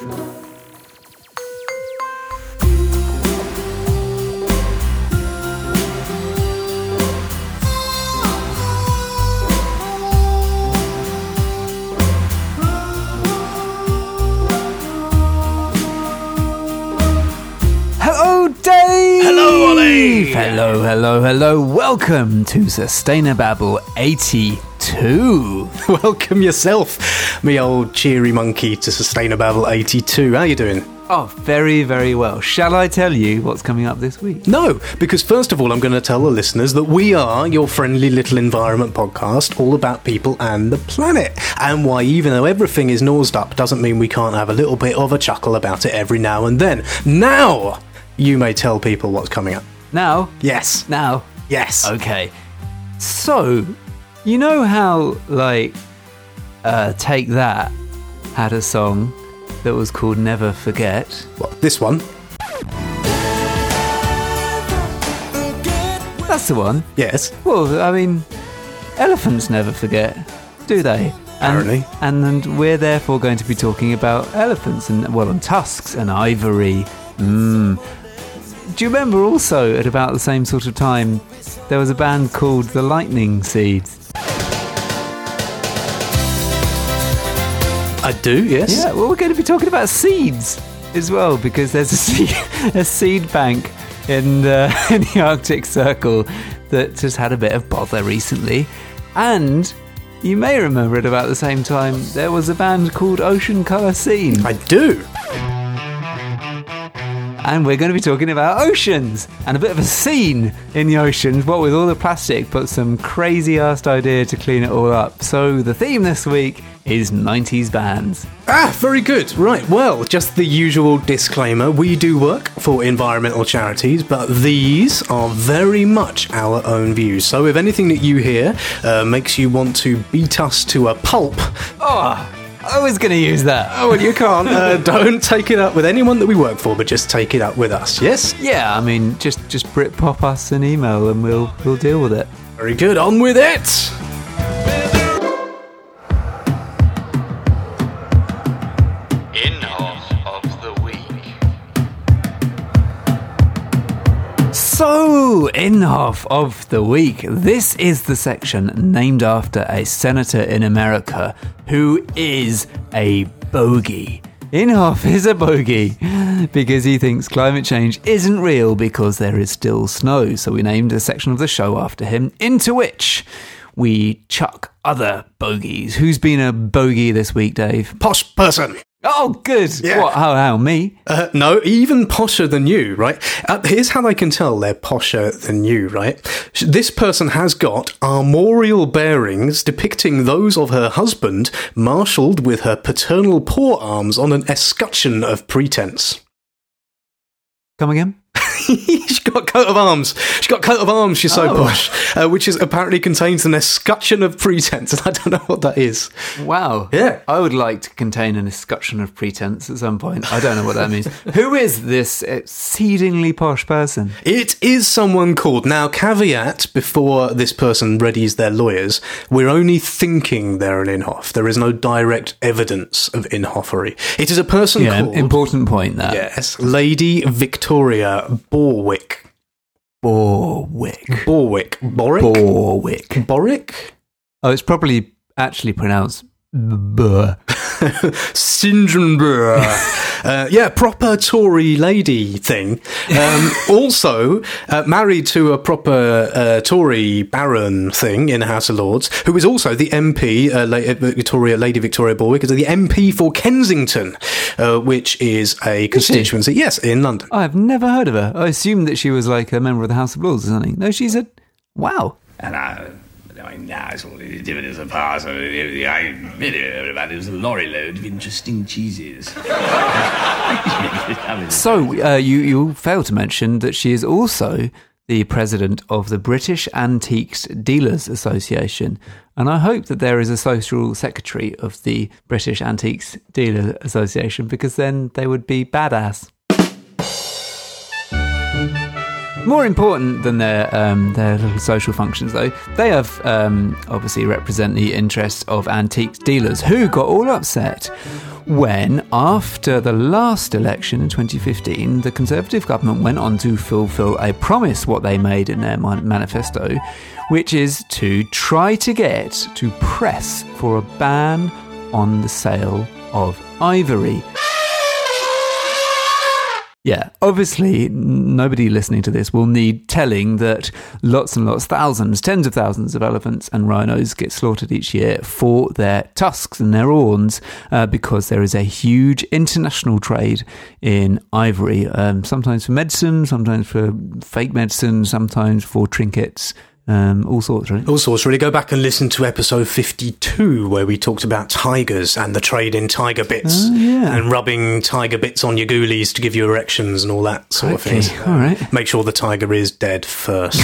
Hello, Dave! Hello! Hello, hello, hello. Welcome to Sustainababble 82. Welcome yourself, me old cheery monkey, to Sustainababble 82. How are you doing? Oh, very, very well. Shall I tell you what's coming up this week? No, because first of all, I'm going to tell the listeners that we are your friendly little environment podcast, all about people and the planet, and why even though everything is nosed up, doesn't mean we can't have a little bit of a chuckle about it every now and then. Now, you may tell people what's coming up. Now? Yes, Now? yes. Okay. So, you know how, like, uh, Take That had a song that was called Never Forget? What, this one? That's the one. Yes. Well, I mean, elephants never forget, do they? Apparently. And, and, and we're therefore going to be talking about elephants and, well, and tusks and ivory. Mmm. Do you remember also at about the same sort of time, there was a band called The Lightning Seeds? I do, yes. Yeah, well, we're going to be talking about seeds as well because there's a seed, a seed bank in, uh, in the Arctic Circle that has had a bit of bother recently. And you may remember at about the same time, there was a band called Ocean Colour Scene. I do. And we're going to be talking about oceans and a bit of a scene in the oceans, what with all the plastic, but some crazy ass idea to clean it all up. So the theme this week is 90s bands. Ah, very good. Right, well, just the usual disclaimer. We do work for environmental charities, but these are very much our own views. So if anything that you hear uh, makes you want to beat us to a pulp, Oh, I was going to use that. oh, well, you can't. Uh, don't take it up with anyone that we work for, but just take it up with us, yes? Yeah, I mean, just just Britpop us an email and we'll we'll deal with it. Very good. On with it! Inhofe of the Week. So, Inhofe of the week. This is the section named after a senator in America who is a bogey. Inhofe is a bogey because he thinks climate change isn't real because there is still snow. So we named a section of the show after him, into which we chuck other bogeys. Who's been a bogey this week, Dave? Posh person! Oh, good. Yeah. What? How? How? Me? Uh, no, even posher than you, right? Uh, here's how I can tell they're posher than you, right? This person has got armorial bearings depicting those of her husband, marshalled with her paternal forearms on an escutcheon of pretense. Come again? She's got coat of arms. She's got coat of arms. She's so Oh. posh, uh, which is apparently contains an escutcheon of pretense, and I don't know what that is. Wow. Yeah. I would like to contain an escutcheon of pretense at some point. I don't know what that means. Who is this exceedingly posh person? It is someone called. Now, caveat before this person readies their lawyers, we're only thinking they're an Inhofe. There is no direct evidence of Inhoffery. It is a person Yeah, called. important point that. Yes, Lady Victoria Borwick. Borwick. Borwick. Borwick. Borwick. Borick? Oh, it's probably actually pronounced buh. Syndrome. uh, yeah, proper Tory lady thing. Um, also, uh, married to a proper uh, Tory baron thing in the House of Lords, who is also the MP, uh, La- uh, Victoria, Lady Victoria Borwick, is the MP for Kensington, uh, which is a constituency, yes, in London. I've never heard of her. I assumed that she was like a member of the House of Lords or something. No, she's a. Wow. And I, I mean, now it's all the dividends of past. I it was a lorry load of interesting cheeses. So, uh, you, you failed to mention that she is also the president of the British Antiques Dealers Association. And I hope that there is a social secretary of the British Antiques Dealer Association because then they would be badass. More important than their um, their little social functions, though, they have um, obviously represent the interests of antiques dealers who got all upset when, after the last election in 2015, the Conservative government went on to fulfill a promise what they made in their manifesto, which is to try to get to press for a ban on the sale of ivory. Yeah, obviously, nobody listening to this will need telling that lots and lots, thousands, tens of thousands of elephants and rhinos get slaughtered each year for their tusks and their horns uh, because there is a huge international trade in ivory, um, sometimes for medicine, sometimes for fake medicine, sometimes for trinkets, um, all sorts, right? All sorts, really. Go back and listen to episode 52, where we talked about tigers and the trade in tiger bits. Oh, yeah. And rubbing tiger bits on your ghoulies to give you erections and all that sort Okay, of thing. all right. Make sure the tiger is dead first.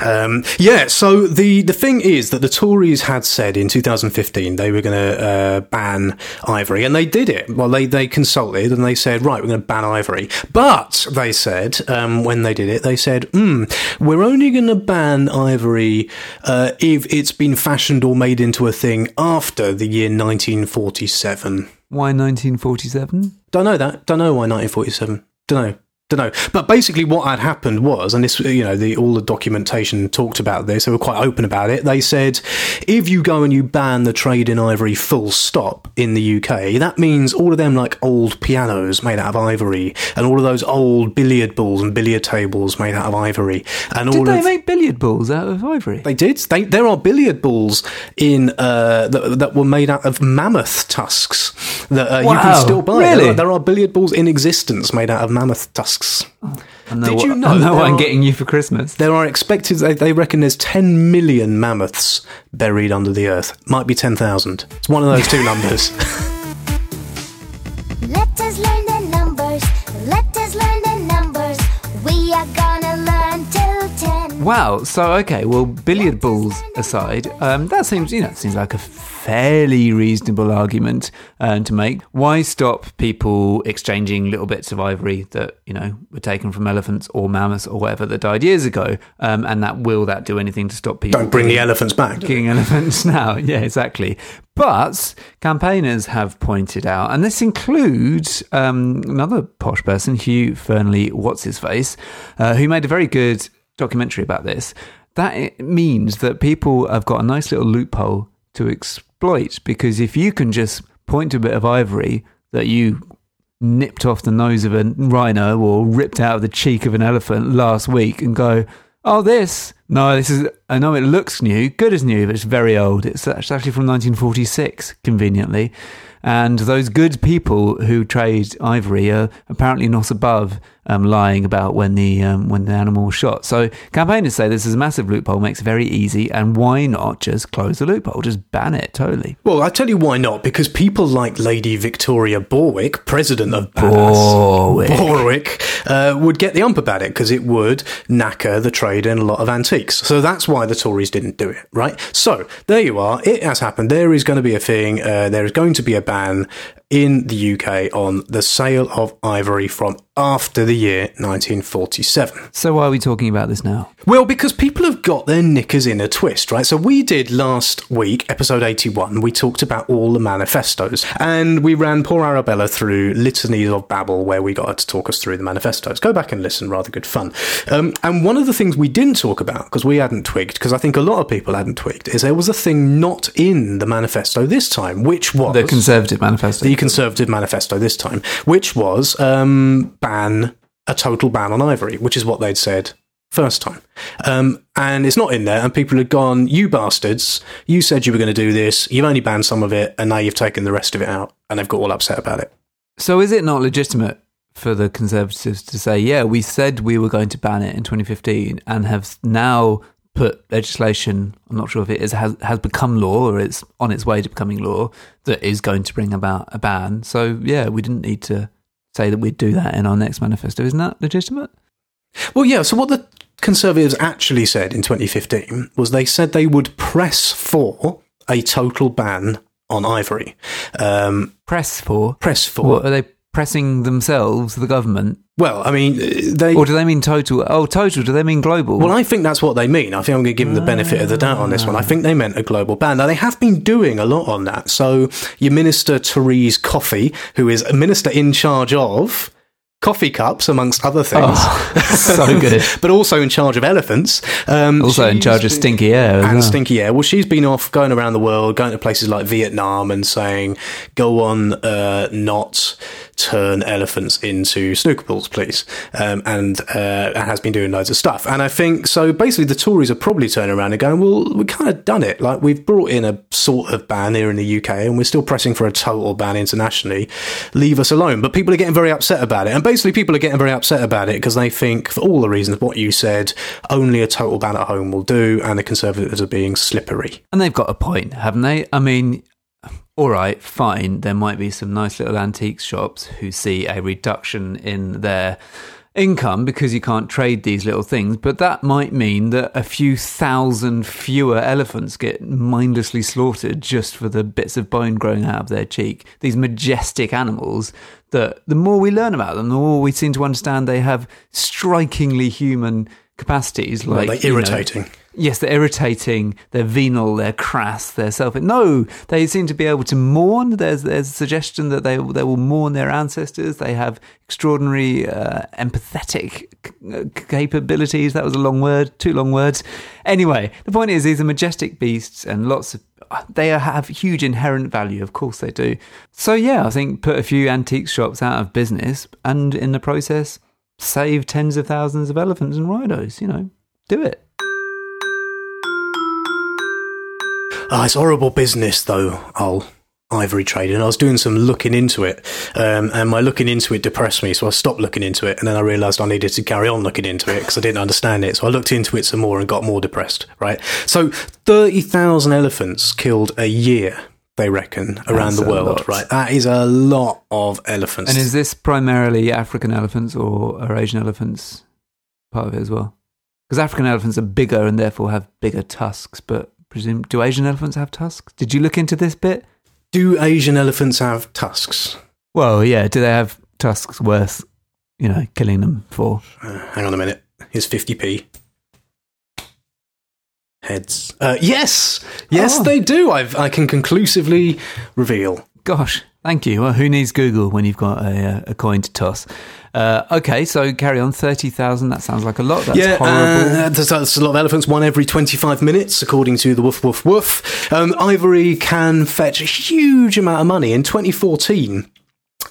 um, yeah, so the, the thing is that the Tories had said in 2015 they were going to uh, ban ivory, and they did it. Well, they, they consulted and they said, right, we're going to ban ivory. But they said, um, when they did it, they said, hmm, we're only going to ban ivory uh, if it's been fashioned or made into a thing after the year 1947. Why 1947? Don't know that. Don't know why 1947. Don't know. Don't know. But basically, what had happened was, and this, you know, the, all the documentation talked about this. They were quite open about it. They said, if you go and you ban the trade in ivory full stop in the UK, that means all of them like old pianos made out of ivory, and all of those old billiard balls and billiard tables made out of ivory, and Did all they of make billiard balls out of ivory? they did. They, there are billiard balls in uh, that, that were made out of mammoth tusks that uh, you can still buy. really? There, are, there are billiard balls in existence made out of mammoth tusks. Know Did what, you know I know what I'm are- getting you for Christmas. There are expected. They, they reckon there's 10 million mammoths buried under the earth. Might be 10,000. It's one of those two numbers. Wow. So okay. Well, billiard balls aside, um, that seems you know seems like a fairly reasonable argument uh, to make. Why stop people exchanging little bits of ivory that you know were taken from elephants or mammoths or whatever that died years ago? Um, and that will that do anything to stop people? Don't bring the elephants back. King elephants now. Yeah, exactly. But campaigners have pointed out, and this includes um, another posh person, Hugh Fearnley, what's his face, uh, who made a very good documentary about this. That it means that people have got a nice little loophole to exploit because if you can just point to a bit of ivory that you nipped off the nose of a rhino or ripped out of the cheek of an elephant last week and go, oh, this. No, this is, I know it looks new, good as new, but it's very old. It's actually from 1946, conveniently. And those good people who trade ivory are apparently not above um, lying about when the um, when the animal was shot. So campaigners say this is a massive loophole, makes it very easy, and why not just close the loophole, just ban it totally? Well, I tell you why not. Because people like Lady Victoria Borwick, president of Borwick. Borwick uh, would get the ump about it because it would knacker the trade in a lot of antiques. So that's why the Tories didn't do it, right? So there you are. It has happened. There is going to be a thing. Uh, there is going to be a ban in the UK on the sale of ivory from after the year 1947. So why are we talking about this now? Well, because people have got their knickers in a twist, right? So we did last week, episode 81, we talked about all the manifestos, and we ran poor Arabella through litanies of Babel, where we got her to talk us through the manifestos. Go back and listen, rather good fun. Um, and one of the things we didn't talk about, because we hadn't twigged, because I think a lot of people hadn't twigged, is there was a thing not in the manifesto this time, which was The Conservative Manifesto. the Conservative manifesto this time, which was um, ban a total ban on ivory, which is what they'd said first time. Um, and it's not in there, and people had gone, "You bastards! You said you were going to do this. You've only banned some of it, and now you've taken the rest of it out." And they've got all upset about it. So is it not legitimate for the Conservatives to say, yeah, we said we were going to ban it in 2015 and have now put legislation, I'm not sure if it is, has, has become law or it's on its way to becoming law, that is going to bring about a ban. So yeah, we didn't need to say that we'd do that in our next manifesto. Isn't that legitimate? Well, yeah. So what the Conservatives actually said in 2015 was they said they would press for a total ban on ivory. Um, Press for. press for What are they pressing themselves, the government, Well, I mean, they. or do they mean total? Oh, total. Do they mean global? Well, I think that's what they mean. I think I'm going to give them the benefit of the doubt on this one. I think they meant a global ban. Now, they have been doing a lot on that. So, your Minister Therese Coffey, who is a minister in charge of coffee cups, amongst other things, Oh, so good. but also in charge of elephants. Um, Also in charge of stinky air and well. stinky air. Well, she's been off going around the world, going to places like Vietnam and saying, "Go on, uh, not turn elephants into snooker balls, please." Um, and uh, and has been doing loads of stuff. And I think so. Basically, the Tories are probably turning around and going, "Well, we've kind of done it. Like we've brought in a sort of ban here in the UK, and we're still pressing for a total ban internationally. Leave us alone." But people are getting very upset about it, and basically, people are getting very upset about it because they think, for all the reasons what you said, only a total ban at home will do, and the Conservatives are being slippery. And they've got a point, haven't they? I mean, all right, fine. There might be some nice little antiques shops who see a reduction in their income because you can't trade these little things, but that might mean that a few thousand fewer elephants get mindlessly slaughtered just for the bits of bone growing out of their cheek. These majestic animals that the more we learn about them, the more we seem to understand they have strikingly human capacities like like you know, irritating. Yes, they're irritating, they're venal, they're crass, they're selfish. No, they seem to be able to mourn. There's there's a suggestion that they they will mourn their ancestors. They have extraordinary uh, empathetic c- uh, capabilities. That was a long word, two long words. Anyway, the point is, these are majestic beasts, and lots of they have huge inherent value. Of course, they do. So yeah, I think put a few antique shops out of business, and in the process, save tens of thousands of elephants and rhinos. You know, do it. Oh, it's horrible business, though, I'll ivory trading. And I was doing some looking into it, um, and my looking into it depressed me, so I stopped looking into it, and then I realised I needed to carry on looking into it because I didn't understand it. So I looked into it some more and got more depressed, right? So 30,000 elephants killed a year, they reckon, around That's the world, lot. right? That is a lot of elephants. And is this primarily African elephants or are Asian elephants part of it as well? Because African elephants are bigger and therefore have bigger tusks, but presume do Asian elephants have tusks? Did you look into this bit? Do Asian elephants have tusks? Well, yeah. Do they have tusks worth, you know, killing them for? Uh, hang on a minute. Here's 50p. Heads. Uh, yes! Yes, Oh. they do. I've, I can conclusively reveal. Gosh, thank you. Well, who needs Google when you've got a, uh, a coin to toss? Uh, okay, so carry on. Thirty thousand. That sounds like a lot. That's yeah, horrible. uh, there's, there's a lot of elephants, one every 25 minutes, according to the Woof Woof Woof. Um, ivory can fetch a huge amount of money. In 2014,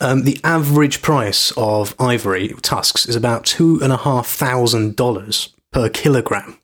um, the average price of ivory tusks is about $2,500 per kilogram.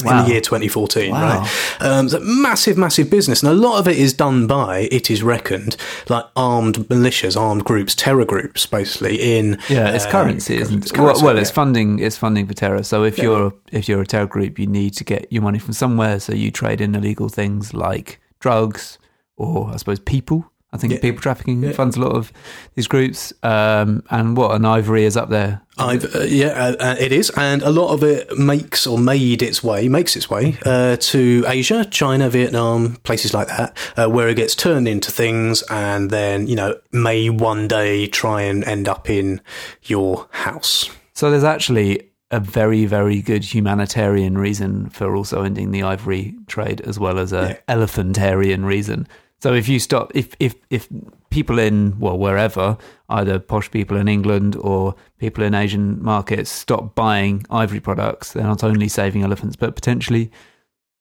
In the year 2014, Wow. right? Um, so massive, massive business, and a lot of it is done by, it is reckoned, like armed militias, armed groups, terror groups, basically. In Yeah, it's uh, currency, isn't it's it? Well, currency, well, it's yeah. funding. It's funding for terror. So if you're if you're a terror group, you need to get your money from somewhere. So you trade in illegal things like drugs or I suppose people. I think Yeah. people trafficking Yeah. funds a lot of these groups. Um, and what an ivory is up there. Uh, yeah, uh, uh, it is, and a lot of it makes or made its way, makes its way uh, to Asia, China, Vietnam, places like that, uh, where it gets turned into things, and then you know may one day try and end up in your house. So there's actually a very very good humanitarian reason for also ending the ivory trade, as well as a Yeah. elephantarian reason. So if you stop, if if if people in well wherever, either posh people in England or people in Asian markets stop buying ivory products, they're not only saving elephants but potentially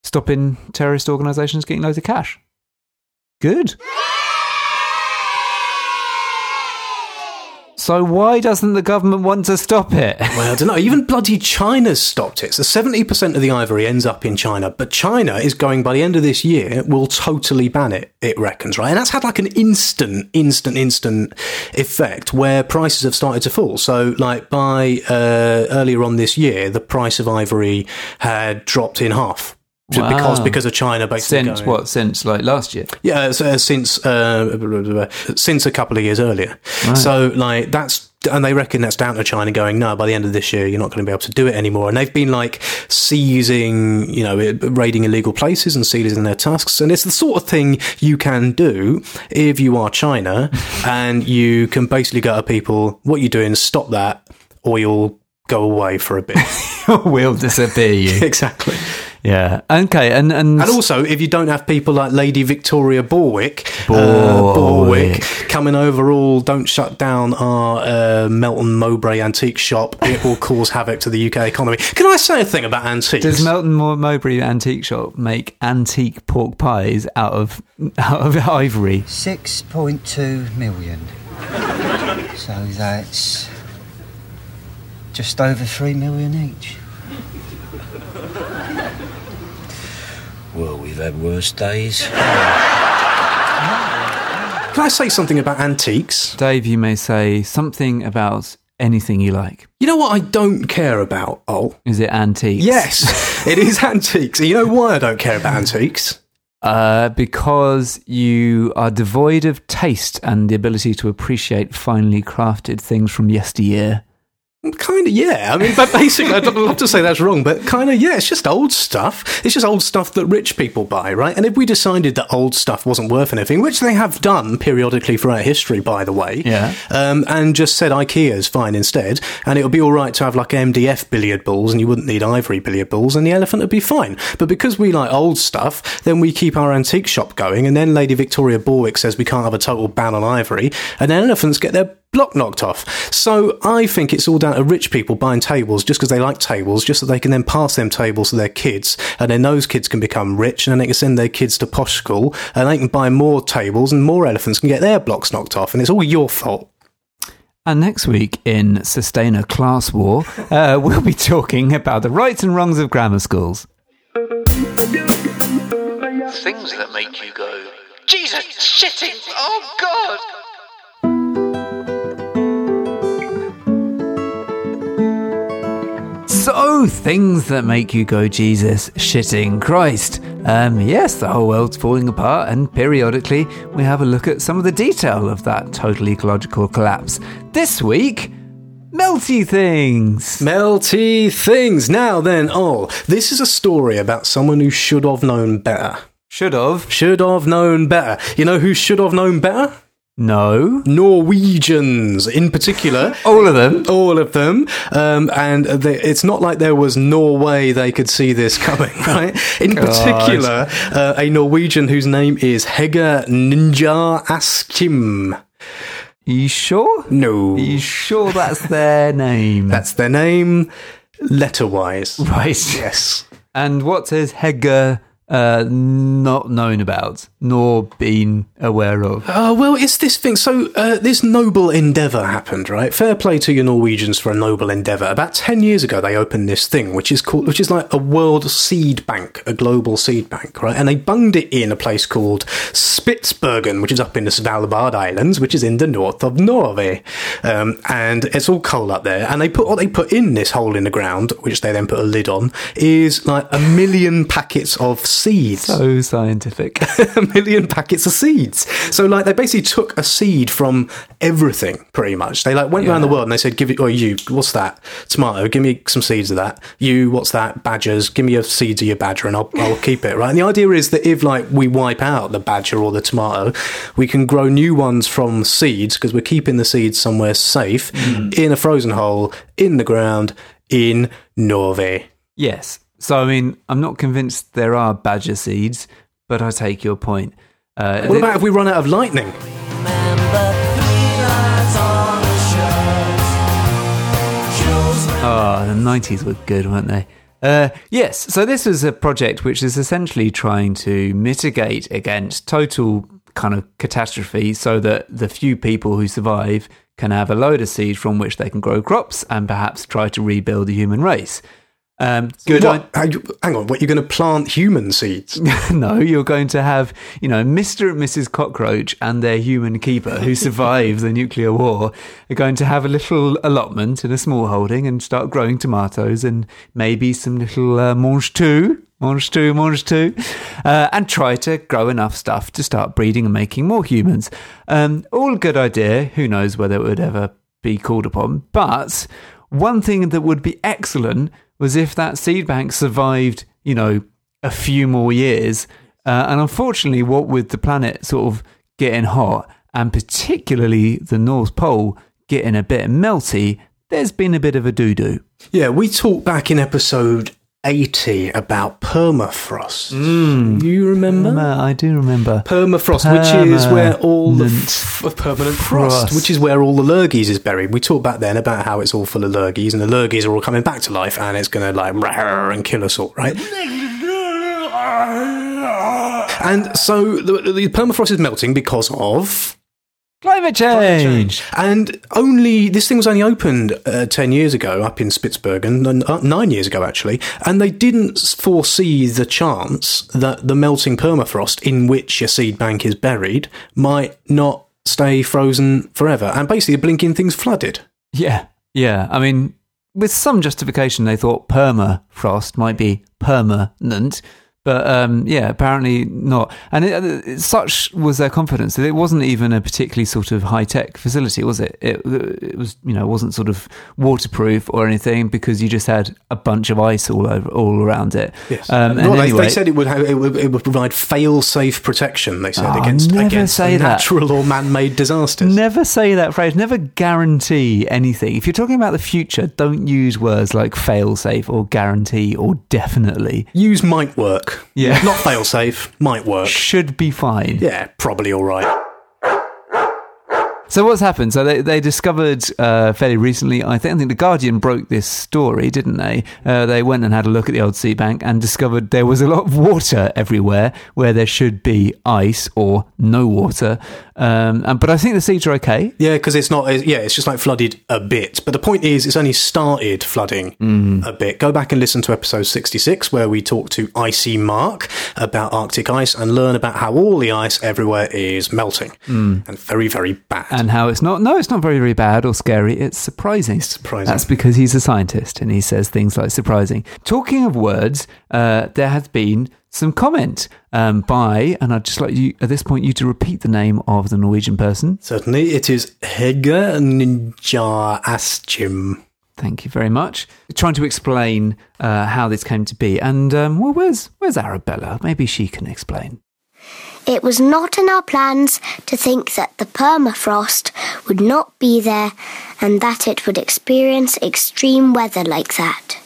stopping terrorist organisations getting loads of cash. Good. So why doesn't the government want to stop it? Well, I don't know. Even bloody China's stopped it. So seventy percent of the ivory ends up in China, but China is going by the end of this year will totally ban it. It reckons, right? And that's had like an instant, instant, instant effect where prices have started to fall. So, like by uh, earlier on this year, the price of ivory had dropped in half. Just Because because of China basically Since going- what? Since like last year? yeah, so, uh, since uh, since a couple of years earlier. So like that's and they reckon that's down to China going, no, by the end of this year, you're not going to be able to do it anymore. And they've been like seizing, you know, raiding illegal places and seizing their tusks. And it's the sort of thing you can do if you are China and you can basically go to people, what you're doing, stop that, or you'll go away for a bit. we'll disappear you. exactly. Yeah. Okay. And and, And also, if you don't have people like Lady Victoria Borwick, uh, Borwick. Borwick coming over all, don't shut down our uh, Melton Mowbray antique shop, it will cause havoc to the UK economy. Can I say a thing about antiques? does Melton Mowbray Antique Shop make antique pork pies out of out of ivory? 6.2 million. so that's just over 3 million each. Well, we've had worse days. Can I say something about antiques? Dave, you may say something about anything you like. You know what I don't care about? Oh, Is it antiques? yes, it is antiques. And you know why I don't care about antiques? Uh, because you are devoid of taste and the ability to appreciate finely crafted things from yesteryear. Kind of, yeah. I mean, but basically, I'd love to say that's wrong, but kind of, yeah. It's just old stuff. It's just old stuff that rich people buy, right? And if we decided that old stuff wasn't worth anything, which they have done periodically throughout history, by the way, Yeah. um, and just said IKEA's fine instead, and it would be all right to have like MDF billiard balls, and you wouldn't need ivory billiard balls, and the elephant would be fine. But because we like old stuff, then we keep our antique shop going, and then Lady Victoria Borwick says we can't have a total ban on ivory, and then elephants get their block knocked off. So I think it's all down to rich people buying tables just because they like tables, just so they can then pass them tables to their kids, and then those kids can become rich, and then they can send their kids to posh school, and they can buy more tables, and more elephants can get their blocks knocked off, and it's all your fault. And next week in Sustainer Class War, uh, we'll be talking about the rights and wrongs of grammar schools. Things that make you go, Jesus, shitting, oh God! So, things that make you go, Jesus, shitting Christ. Um, yes, the whole world's falling apart, and periodically we have a look at some of the detail of that total ecological collapse. This week, melty things. Melty things. Now then, oh, this is a story about someone who should have known better. Should have. Should have known better. You know who should have known better? No. Norwegians, in particular. All of them. All of them. Um, and they, it's not like there was no way they could see this coming, right? In particular, uh, a Norwegian whose name is Hege Ninja Askim. You sure? No. You sure that's their name? That's their name, letter wise. right. Yes. And what has Hegger uh, not known about, nor been aware of? Uh, well, it's this thing. So, uh, this noble endeavour happened, right? Fair play to your Norwegians for a noble endeavour. About 10 years ago, they opened this thing, which is called, which is like a world seed bank, a global seed bank, right? And they bunged it in a place called Spitsbergen, which is up in the Svalbard Islands, which is in the north of Norway. Um, and it's all cold up there. And they put, what they put in this hole in the ground, which they then put a lid on, is like a million packets of seeds So scientific. a million packets of seeds. So like they basically took a seed from everything pretty much. They like went around the world and they said, "Give it, or you, what's that? Tomato. Give me some seeds of that. You, what's that? Badgers. Give me a seeds of your badger and I'll, I'll keep it." Right. And the idea is that if like we wipe out the badger or the tomato, we can grow new ones from seeds because we're keeping the seeds somewhere safe mm. in a frozen hole in the ground in Norway. yes. So, I mean, I'm not convinced there are badger seeds, but I take your point. Uh, What about if we run out of lightning? Oh, the 90s were good, weren't they? Uh, yes, so this was a project which is essentially trying to mitigate against total kind of catastrophe so that the few people who survive can have a load of seed from which they can grow crops and perhaps try to rebuild the human race. Um, good. What? Hang on, what you're going to plant human seeds? no, you're going to have, you know, Mr. and Mrs. Cockroach and their human keeper who survived the nuclear war are going to have a little allotment in a small holding and start growing tomatoes and maybe some little uh, mange tout, mange tout, mange tout, uh, and try to grow enough stuff to start breeding and making more humans. Um, all good idea. Who knows whether it would ever be called upon. But one thing that would be excellent was if that seed bank survived, you know, a few more years. Uh, and unfortunately, what with the planet sort of getting hot and particularly the North Pole getting a bit melty, there's been a bit of a doo doo. Yeah, we talked back in episode 80 about permafrost. You remember? Uh, I do remember. Permafrost, which is where all the Permanent f- permanent frost, frost. which is where all the lurgies is buried. We talked back then about how it's all full of lurgies, and the lurgies are all coming back to life, and it's going to like "Rawr," and kill us all, right? And so the, the permafrost is melting because of Climate change. And only this thing was only opened uh, ten years ago up in Spitsbergen, uh, nine years ago actually, and they didn't foresee the chance that the melting permafrost in which your seed bank is buried might not stay frozen forever, and basically the blinking things flooded. Yeah, yeah. I mean, with some justification, they thought permafrost might be permanent, but um, yeah, apparently not. And it, it, such was their confidence that it wasn't even a particularly sort of high tech facility, was it? it? It was, you know, it wasn't sort of waterproof or anything because you just had a bunch of ice all over, all around it. Yes, Um, they, anyway, they said it would have, it would, it would provide fail-safe protection. They said Oh, against against say that. natural or man-made disasters. Never say that phrase. Never guarantee anything. If you're talking about the future, don't use words like fail safe or guarantee or definitely. Use might work. Yeah. not fail-safe. Might work. Should be fine. Yeah, probably all right. So what's happened? So they, they discovered uh, fairly recently. I think I think the Guardian broke this story, didn't they? Uh, they went and had a look at the old sea bank and discovered there was a lot of water everywhere where there should be ice or no water. Um, and, but I think the seeds are okay. Yeah, because it's not. Yeah, it's just like flooded a bit. But the point is, it's only started flooding Mm. a bit. Go back and listen to episode sixty-six, where we talk to Icy Mark about Arctic ice and learn about how all the ice everywhere is melting and very, very bad. And how it's not no it's not very very bad or scary it's surprising. Surprising. that's because he's a scientist and he says things like surprising. Talking of words uh, there has been some comment um, by and i'd just like you at this point you to repeat the name of the norwegian person. Certainly, it is Hege Ninja Askim. thank you very much. Trying to explain uh, how this came to be. And um, well where's where's arabella? Maybe she can explain It was not in our plans to think that the permafrost would not be there and that it would experience extreme weather like that.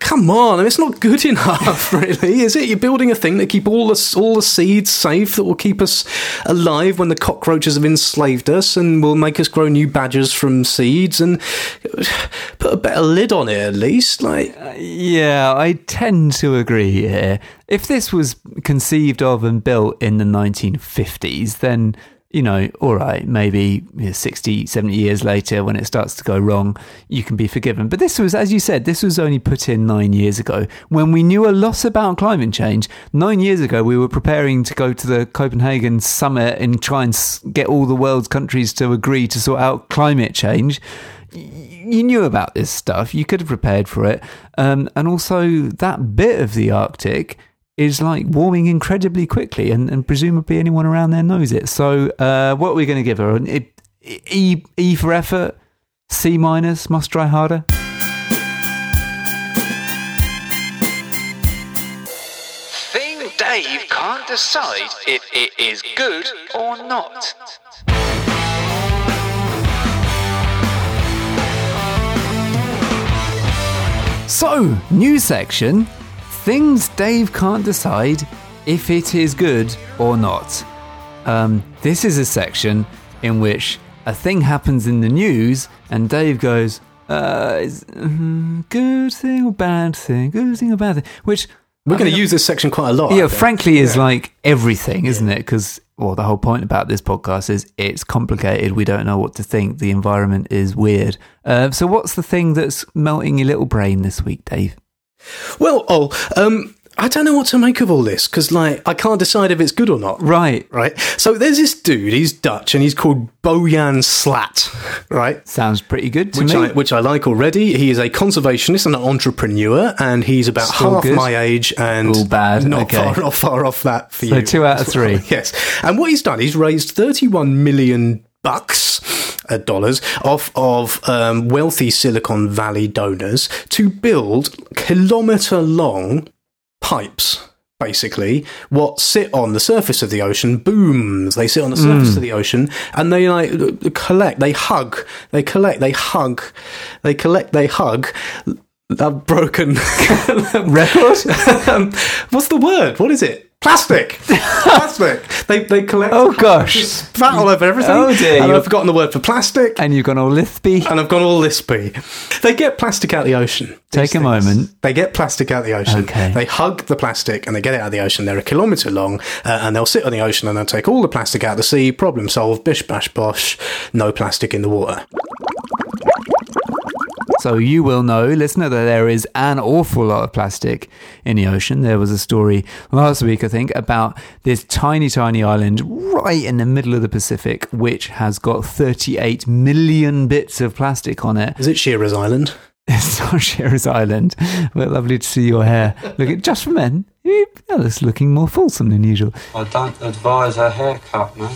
Come on, it's not good enough, really, is it? You're building a thing that keep all the all the seeds safe that will keep us alive when the cockroaches have enslaved us, and will make us grow new badgers from seeds, and put a better lid on it at least. Like, uh, Yeah, I tend to agree here. If this was conceived of and built in the 1950s, then, you know, all right, maybe you know, 60, 70 years later when it starts to go wrong, you can be forgiven. But this was, as you said, this was only put in nine years ago when we knew a lot about climate change. Nine years ago, we were preparing to go to the Copenhagen summit and try and get all the world's countries to agree to sort out climate change you knew about this stuff. You could have prepared for it. Um, and also, that bit of the Arctic is like warming incredibly quickly, and, and presumably anyone around there knows it. So, uh, what are we going to give her? An E, e, e for effort, C minus, must try harder. Thing Dave can't decide if it is good or not. So, new section things Dave can't decide if it is good or not. Um, this is a section in which a thing happens in the news, and Dave goes, uh, is, mm, good thing or bad thing? Good thing or bad thing? Which we're going to use this section quite a lot. Yeah, frankly, is like everything, isn't it? Because well, the whole point about this podcast is it's complicated. We don't know what to think. The environment is weird. Uh, so, what's the thing that's melting your little brain this week, Dave? Well, oh, um, I don't know what to make of all this because, like, I can't decide if it's good or not. Right, Right. So there's this dude. He's Dutch and he's called Boyan Slat. Right. sounds pretty good to which me. I, which I like already. He is a conservationist and an entrepreneur, and he's about Still half good. my age and All bad, Not okay. far off, far off that for So you. two out of three. yes. And what he's done, he's raised thirty-one million bucks uh, dollars off of um, wealthy Silicon Valley donors to build kilometer long pipes. Basically, what sit on the surface of the ocean booms. They sit on the surface of the ocean and they like collect, they hug, they collect, they hug, they collect, they hug. I've broken Record? um, what's the word? What is it? Plastic. plastic. They they collect. Oh, gosh. fat all over everything. Oh, dear, And I've forgotten the word for plastic. and you've gone all lispy. And I've gone all lispy. They get plastic out the ocean. Take a moment. They get plastic out the ocean. Okay. They hug the plastic and they get it out of the ocean. They're a kilometre long uh, and they'll sit on the ocean and they'll take all the plastic out of the sea. Problem solved. Bish bash bosh. No plastic in the water. So you will know, listener, that there is an awful lot of plastic in the ocean. There was a story last week, I think, about this tiny, tiny island right in the middle of the Pacific, which has got 38 million bits of plastic on it. Is it Shearer's Island? It's not Shearer's Island, but lovely to see your hair. Look at just for men. You- It's looking more fulsome than usual. I don't advise a haircut, man.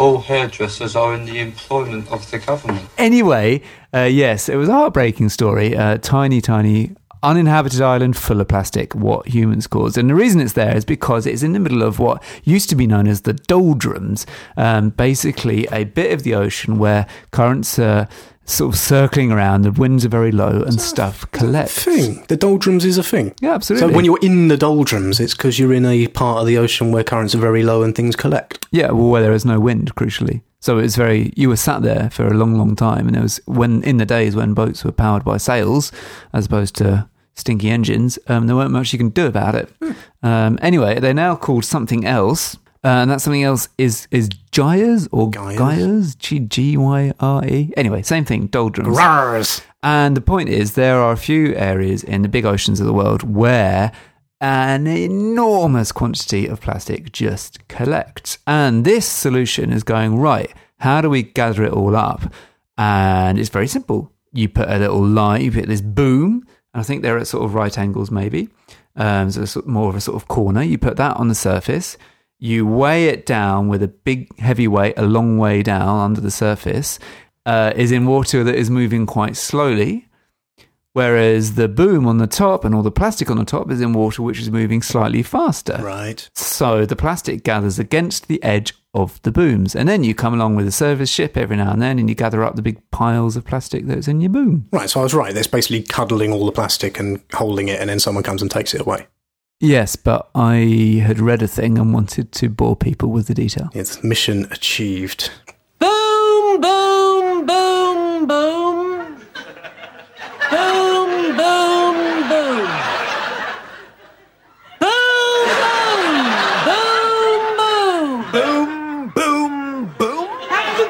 All hairdressers are in the employment of the government. Anyway, uh, yes, it was a heartbreaking story. Uh, tiny, tiny uninhabited island full of plastic, what humans caused. And the reason it's there is because it's in the middle of what used to be known as the doldrums, um, basically a bit of the ocean where currents are sort of circling around, the winds are very low, and stuff collects. Thing. The doldrums is a thing. Yeah, absolutely. So when you're in the doldrums, it's because you're in a part of the ocean where currents are very low and things collect. Yeah, well, where there is no wind, crucially. So it's very. You were sat there for a long, long time, and it was when in the days when boats were powered by sails as opposed to stinky engines. Um, there weren't much you can do about it. Um, anyway, they're now called something else, uh, and that something else is is gyres or Gyres. G Y R E. Anyway, same thing. Doldrums. Rars. And the point is, there are a few areas in the big oceans of the world where an enormous quantity of plastic just collects. And this solution is going, right, how do we gather it all up? And it's very simple. You put a little line, you put this boom, and I think they're at sort of right angles, maybe. Um, so of more of a sort of corner. You put that on the surface. You weigh it down with a big heavy weight a long way down under the surface. Uh, is in water that is moving quite slowly, whereas the boom on the top and all the plastic on the top is in water which is moving slightly faster. Right. So the plastic gathers against the edge of the booms, and then you come along with a service ship every now and then, and you gather up the big piles of plastic that's in your boom. Right, so I was right. That's basically cuddling all the plastic and holding it, and then someone comes and takes it away. Yes, but I had read a thing and wanted to bore people with the detail. It's mission achieved. Boom, boom, boom, boom. Boom, boom, boom. Boom, boom, boom, boom. Boom, boom, boom. How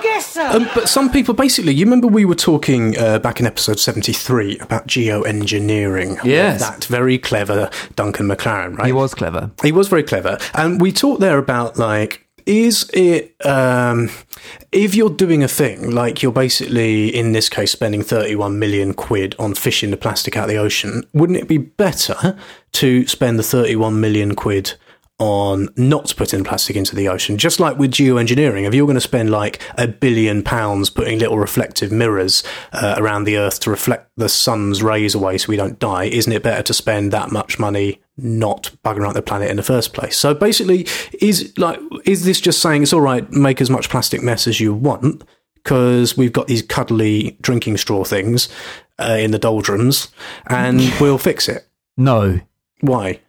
did you guess that? Um, but some people, basically, you remember we were talking uh, back in episode 73 about geoengineering. Yes. That very clever Duncan McLaren, right? He was clever. He was very clever. And we talked there about like, is it, um, if you're doing a thing, like you're basically, in this case, spending 31 million quid on fishing the plastic out of the ocean, wouldn't it be better to spend the 31 million quid on not putting plastic into the ocean? Just like with geoengineering, if you're going to spend like a billion pounds putting little reflective mirrors uh, around the earth to reflect the sun's rays away so we don't die, isn't it better to spend that much money not bugging out the planet in the first place? So basically, is like is this just saying it's all right, make as much plastic mess as you want because we've got these cuddly drinking straw things uh, in the doldrums, and we'll fix it? No, Why?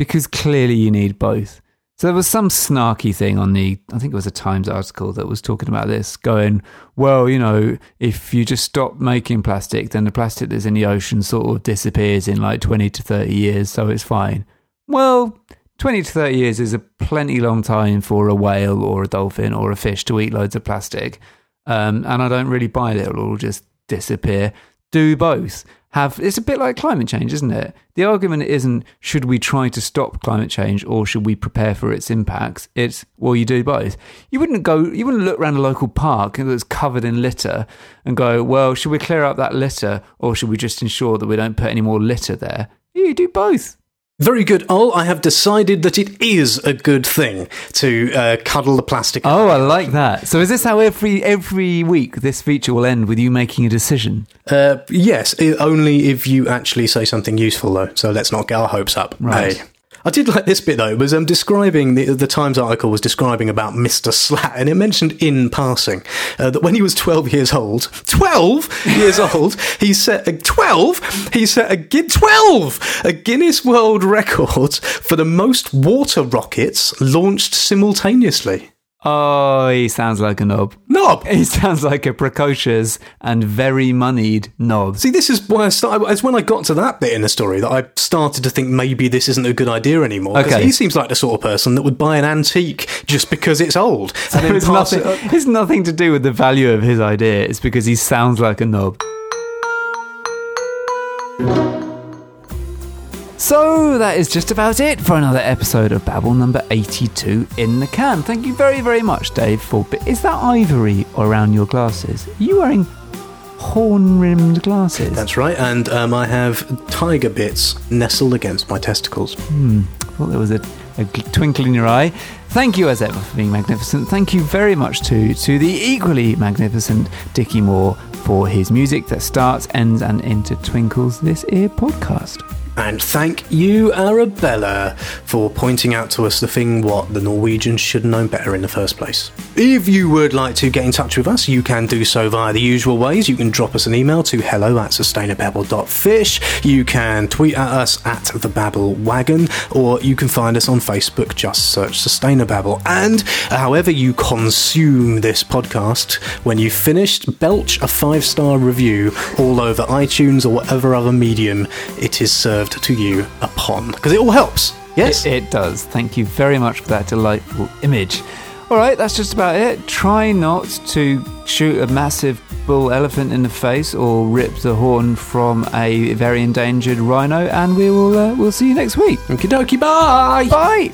Because clearly you need both. So there was some snarky thing on the, I think it was a Times article that was talking about this, going, well, you know, if you just stop making plastic, then the plastic that's in the ocean sort of disappears in like 20 to 30 years, so it's fine. Well, 20 to 30 years is a plenty long time for a whale or a dolphin or a fish to eat loads of plastic. Um, and I don't really buy that it'll all just disappear. Do both. Have it's a bit like climate change, isn't it? The argument isn't should we try to stop climate change or should we prepare for its impacts? It's well, you do both. You wouldn't go, you wouldn't look around a local park that's covered in litter and go, well, should we clear up that litter or should we just ensure that we don't put any more litter there? You do both. Very good, Ol. I have decided that it is a good thing to uh, cuddle the plastic. Oh, I like that. So is this how every every week this feature will end with you making a decision? Uh, yes, only if you actually say something useful, though. So let's not get our hopes up. Right. Hey. I did like this bit though. Was um, describing the the Times article was describing about Mister Slat, and it mentioned in passing uh, that when he was twelve years old, twelve years old, he set a twelve. He set a twelve a Guinness World Record for the most water rockets launched simultaneously. Oh, he sounds like a knob. Knob. He sounds like a precocious and very moneyed knob. See, this is why I started. It's when I got to that bit in the story that I started to think maybe this isn't a good idea anymore. Okay. he seems like the sort of person that would buy an antique just because it's old. and it's nothing, it- it's nothing to do with the value of his idea. It's because he sounds like a knob. So that is just about it for another episode of Babble number 82 in the can. Thank you very, very much, Dave. For is that ivory around your glasses? Are you wearing horn-rimmed glasses? That's right, and um, I have tiger bits nestled against my testicles. I thought there was a, a twinkle in your eye. Thank you, as ever, for being magnificent. Thank you very much to to the equally magnificent Dickie Moore for his music that starts, ends, and intertwinkles this ear podcast. And thank you, Arabella, for pointing out to us the thing what the Norwegians should have known better in the first place. If you would like to get in touch with us, you can do so via the usual ways. You can drop us an email to hello at sustainababble.fish. You can tweet at us at the Babble Wagon, or you can find us on Facebook, just search Sustainababble. And however you consume this podcast, when you've finished, belch a five star review all over iTunes or whatever other medium it is served to you upon. Because it all helps. Yes? It, it does. Thank you very much for that delightful image. All right, that's just about it. Try not to shoot a massive bull elephant in the face or rip the horn from a very endangered rhino, and we will uh, we'll see you next week. Okie dokie, bye! Bye.